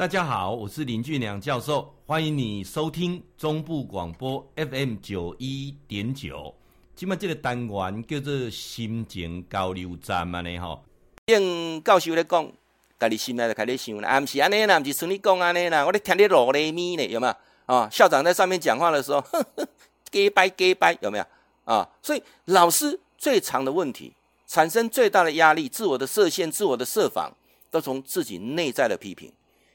大家好，我是林俊良教授，欢迎你收听中部广播 FM 九一点九。今麦这个单元叫做心情交流站嘛呢吼。用教授咧讲，家己心内就开始想啦，啊，毋是安尼啦，毋是像你讲安尼啦，我咧听你罗雷咪呢，有没有？啊，校长在上面讲话的时候，呵呵，假掰假掰，有没有？啊，所以老师最长的问题，产生最大的压力，自我的设限，自我的设防，都从自己内在的批评。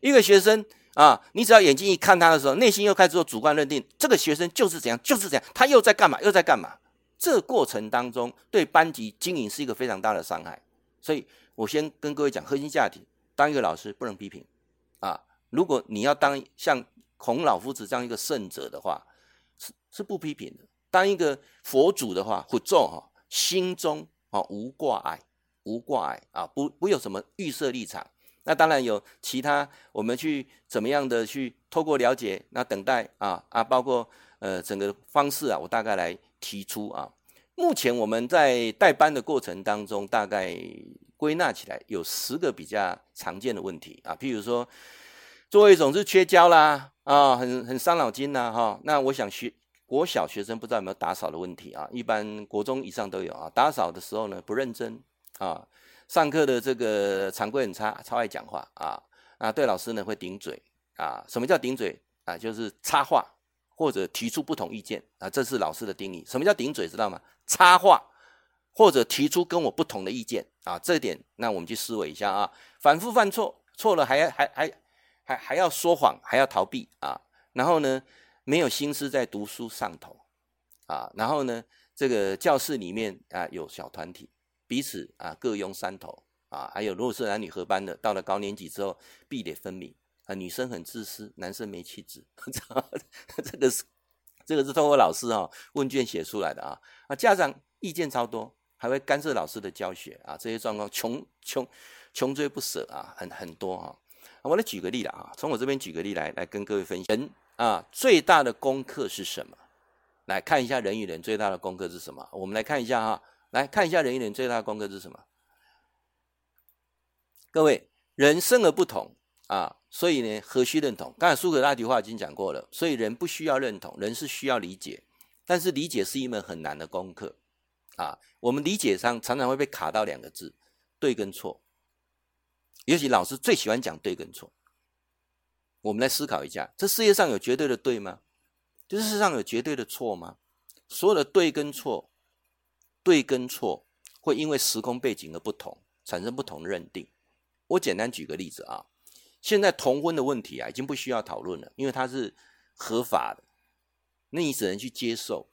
一个学生啊，你只要眼睛一看他的时候，内心又开始做主观认定，这个学生就是怎样，就是怎样，他又在干嘛，又在干嘛？这过程当中，对班级经营是一个非常大的伤害。所以我先跟各位讲核心价值：当一个老师不能批评啊。如果你要当像孔老夫子这样一个圣者的话，是是不批评的。当一个佛祖的话，佛祖哈，心中啊无挂碍，无挂碍啊，不不有什么预设立场。那当然有其他，我们去怎么样的去透过了解，那等待啊啊，包括呃整个方式啊，我大概来提出啊。目前我们在带班的过程当中，大概归纳起来有十个比较常见的问题啊，譬如说作业总是缺交啦啊，很很伤脑筋呐哈。那我想学国小学生不知道有没有打扫的问题啊，一般国中以上都有啊。打扫的时候呢不认真啊。上课的这个常规很差，超爱讲话啊啊！对老师呢会顶嘴啊？什么叫顶嘴啊？就是插话或者提出不同意见啊，这是老师的定义。什么叫顶嘴？知道吗？插话或者提出跟我不同的意见啊，这点那我们去思维一下啊。反复犯错，错了还要还还还还要说谎，还要逃避啊。然后呢，没有心思在读书上头啊。然后呢，这个教室里面啊有小团体。彼此啊各拥三头啊，还有如果是男女合班的，到了高年级之后必得分明啊，女生很自私，男生没气质，这个是这个是通过老师啊问卷写出来的啊啊，家长意见超多，还会干涉老师的教学啊，这些状况穷穷穷追不舍啊，很很多哈。我来举个例了啊，从我这边举个例来来跟各位分享，人啊最大的功课是什么？来看一下人与人最大的功课是什么？我们来看一下哈。来看一下人与人最大的功课是什么？各位，人生而不同啊，所以呢，何须认同？刚才苏格拉底话已经讲过了，所以人不需要认同，人是需要理解。但是理解是一门很难的功课啊。我们理解上常常会被卡到两个字：对跟错。尤其老师最喜欢讲对跟错。我们来思考一下：这世界上有绝对的对吗？这世界上有绝对的错吗？所有的对跟错。对跟错会因为时空背景的不同产生不同的认定。我简单举个例子啊，现在同婚的问题啊已经不需要讨论了，因为它是合法的，那你只能去接受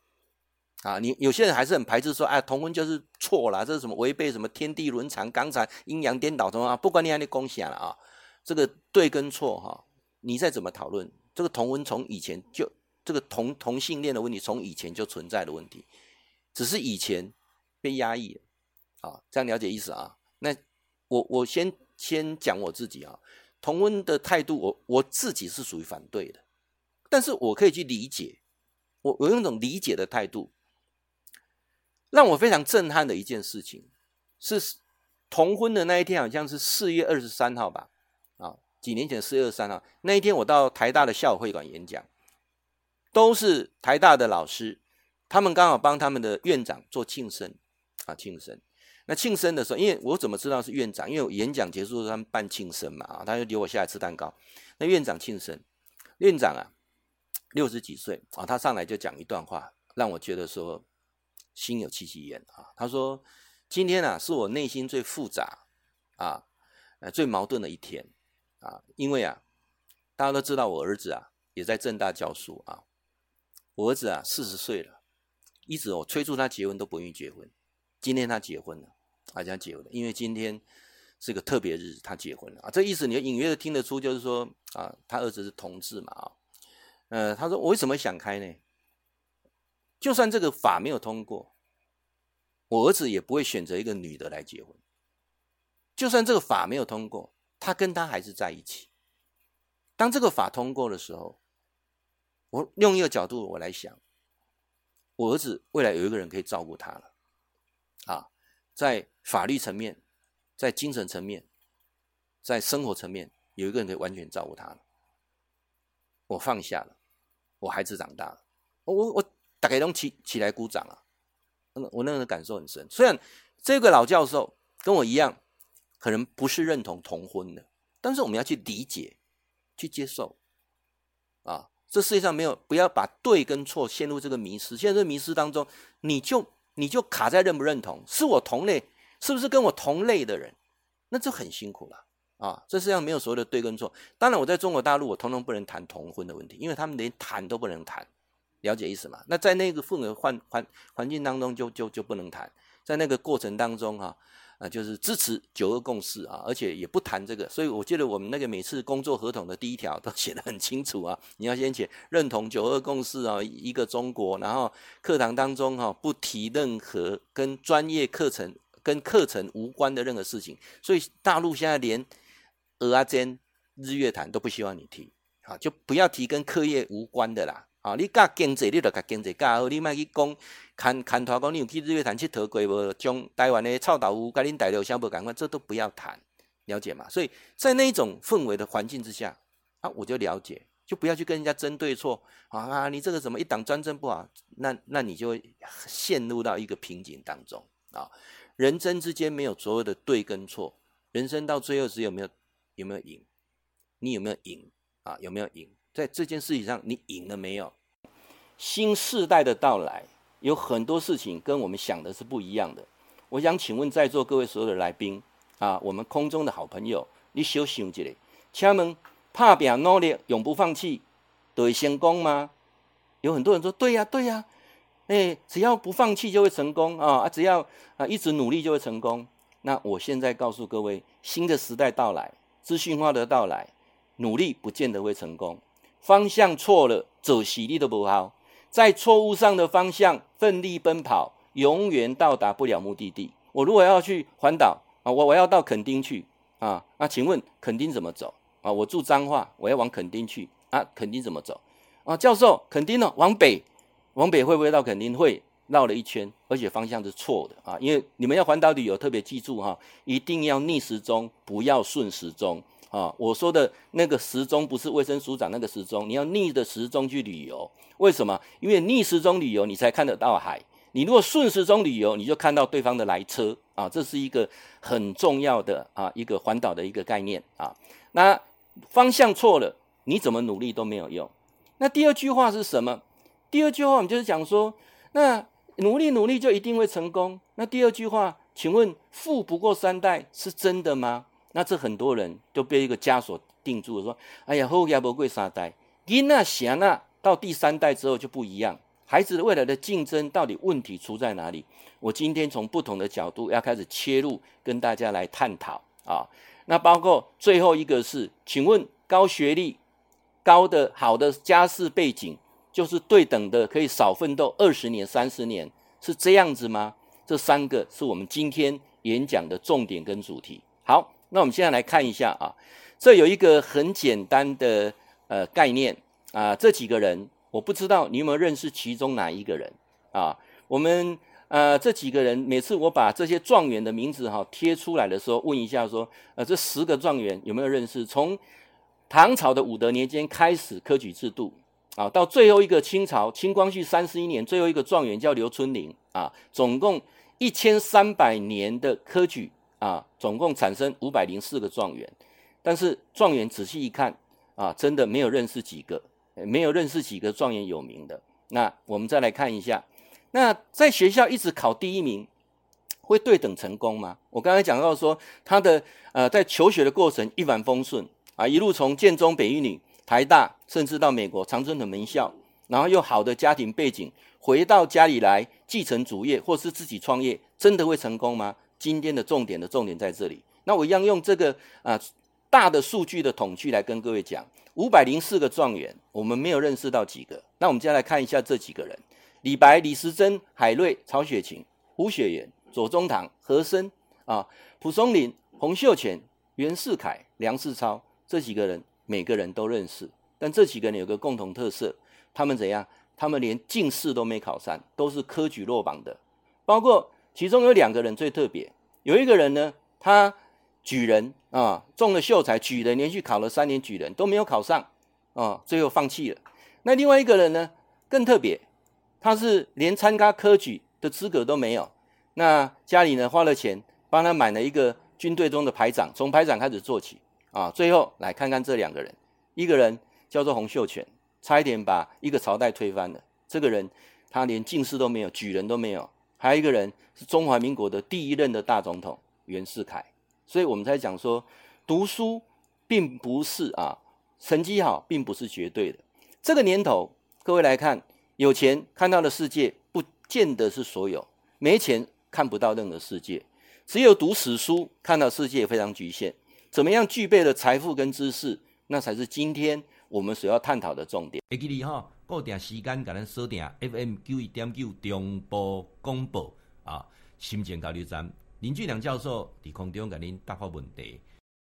啊。你有些人还是很排斥说，哎，同婚就是错了，这是什么违背什么天地伦常、纲常、阴阳颠倒什么啊？不管你还得恭喜了啊，这个对跟错哈，你再怎么讨论，这个同婚从以前就这个同同性恋的问题从以前就存在的问题，只是以前。被压抑了，啊，这样了解意思啊？那我我先先讲我自己啊，同婚的态度，我我自己是属于反对的，但是我可以去理解，我我用一种理解的态度，让我非常震撼的一件事情是同婚的那一天，好像是四月二十三号吧，啊，几年前四月二十三号那一天，我到台大的校会馆演讲，都是台大的老师，他们刚好帮他们的院长做庆生。啊，庆生，那庆生的时候，因为我怎么知道是院长？因为我演讲结束，他们办庆生嘛，啊，他就留我下来吃蛋糕。那院长庆生，院长啊，六十几岁啊，他上来就讲一段话，让我觉得说心有戚戚焉啊。他说：“今天啊，是我内心最复杂啊，呃，最矛盾的一天啊，因为啊，大家都知道我儿子啊也在政大教书啊，我儿子啊四十岁了，一直我催促他结婚都不愿意结婚。”今天他结婚了，他将结婚了，因为今天是个特别日子，他结婚了啊。这意思你隐约的听得出，就是说啊，他儿子是同志嘛啊。呃，他说我为什么想开呢？就算这个法没有通过，我儿子也不会选择一个女的来结婚。就算这个法没有通过，他跟他还是在一起。当这个法通过的时候，我用一个角度我来想，我儿子未来有一个人可以照顾他了。啊，在法律层面，在精神层面，在生活层面，有一个人可以完全照顾他了。我放下了，我孩子长大了，我我我大概都起起来鼓掌了。我那个感受很深。虽然这个老教授跟我一样，可能不是认同同婚的，但是我们要去理解、去接受。啊，这世界上没有，不要把对跟错陷入这个迷失。现在这个迷失当中，你就你就卡在认不认同，是我同类，是不是跟我同类的人？那就很辛苦了。啊，这世界上没有所谓的对跟错。当然，我在中国大陆，我通通不能谈同婚的问题，因为他们连谈都不能谈，了解意思吗？那在那个氛围环环环境当中就，就就不能谈。在那个过程当中，哈，啊就是支持九二共识啊，而且也不谈这个。所以我记得我们那个每次工作合同的第一条都 写得很清楚啊，你要先写认同九二共识啊，一个中国，然后课堂当中哈不提任何跟专业课程跟课程无关的任何事情。所以大陆现在连蚵仔煎日月潭都不希望你提，啊，就不要提跟课业无关的啦，啊，你教经济，你就教经济教好，你莫去讲，牵牵头讲你有去日月潭佚佗过无？将台湾的臭豆腐跟恁大陆相不赶快，这都不要谈，了解吗？所以在那种氛围的环境之下，啊，我就了解，就不要去跟人家争对错，啊，你这个怎么一党专政不好？那那你就会陷入到一个瓶颈当中啊，人生之间没有所谓的对跟错，人生到最后只有没有。有没有赢？你有没有赢啊？有没有赢？在这件事情上，你赢了没有？新世代的到来，有很多事情跟我们想的是不一样的。我想请问在座各位所有的来宾啊，我们空中的好朋友，你小想一下，请问怕拼努力，永不放弃，都会成功吗？有很多人说，对呀，对呀，哎，只要不放弃就会成功啊啊！只要啊一直努力就会成功。那我现在告诉各位，新的时代到来。资讯化的到来，努力不见得会成功，方向错了，走实力都不好，在错误上的方向奋力奔跑，永远到达不了目的地。我如果要去环岛啊，我我要到垦丁去啊，那请问垦丁怎么走啊？我住彰化，我要往垦丁去啊，垦丁怎么走啊？教授，垦丁呢？往北，往北会不会到垦丁？会。绕了一圈，而且方向是错的啊！因为你们要环岛旅游，特别记住哈，一定要逆时钟，不要顺时钟啊！我说的那个时钟不是卫生署长那个时钟，你要逆着时钟去旅游。为什么？因为逆时钟旅游，你才看得到海。你如果顺时钟旅游，你就看到对方的来车啊！这是一个很重要的啊一个环岛的一个概念啊。那方向错了，你怎么努力都没有用。那第二句话是什么？第二句话我们就是讲说，那。努力努力就一定会成功？那第二句话，请问富不过三代是真的吗？那这很多人都被一个枷锁定住了，说：“哎呀，后家不贵三代，因那想那到第三代之后就不一样。孩子未来的竞争到底问题出在哪里？我今天从不同的角度要开始切入，跟大家来探讨啊。那包括最后一个是，请问高学历、高的好的家世背景。就是对等的，可以少奋斗二十年、三十年，是这样子吗？这三个是我们今天演讲的重点跟主题。好，那我们现在来看一下啊，这有一个很简单的呃概念啊，这几个人我不知道你有没有认识其中哪一个人啊？我们呃这几个人，每次我把这些状元的名字哈、啊、贴出来的时候，问一下说，呃这十个状元有没有认识？从唐朝的武德年间开始科举制度。啊，到最后一个清朝清光绪三十一年，最后一个状元叫刘春霖啊，总共一千三百年的科举啊，总共产生五百零四个状元，但是状元仔细一看啊，真的没有认识几个，没有认识几个状元有名的。那我们再来看一下，那在学校一直考第一名，会对等成功吗？我刚才讲到说，他的呃在求学的过程一帆风顺啊，一路从建中北一女。台大，甚至到美国长春的名校，然后又好的家庭背景，回到家里来继承主业，或是自己创业，真的会成功吗？今天的重点的重点在这里。那我一样用这个啊、大的数据的统计来跟各位讲，五百零四个状元，我们没有认识到几个。那我们接下来看一下这几个人：李白、李时珍、海瑞、曹雪芹、胡雪岩、左宗棠、和珅啊、蒲松龄、洪秀全、袁世凯、梁世超这几个人。每个人都认识，但这几个人有个共同特色，他们怎样？他们连进士都没考上，都是科举落榜的。包括其中有两个人最特别，有一个人呢，他举人啊，中了秀才，举人连续考了三年举人都没有考上啊，最后放弃了。那另外一个人呢，更特别，他是连参加科举的资格都没有。那家里呢，花了钱帮他买了一个军队中的排长，从排长开始做起啊。最后来看看这两个人，一个人叫做洪秀全，差一点把一个朝代推翻了。这个人他连进士都没有，举人都没有。还有一个人是中华民国的第一任的大总统袁世凯。所以我们才讲说，读书并不是啊，成绩好并不是绝对的。这个年头，各位来看，有钱看到的世界不见得是所有，没钱看不到任何世界。只有读史书，看到世界非常局限。怎么样具备了财富跟知识，那才是今天我们所要探讨的重点。固定时间甲咱锁定 FM 九一点九中波广播啊，新前交流站。林俊良教授伫空中甲您答复问题。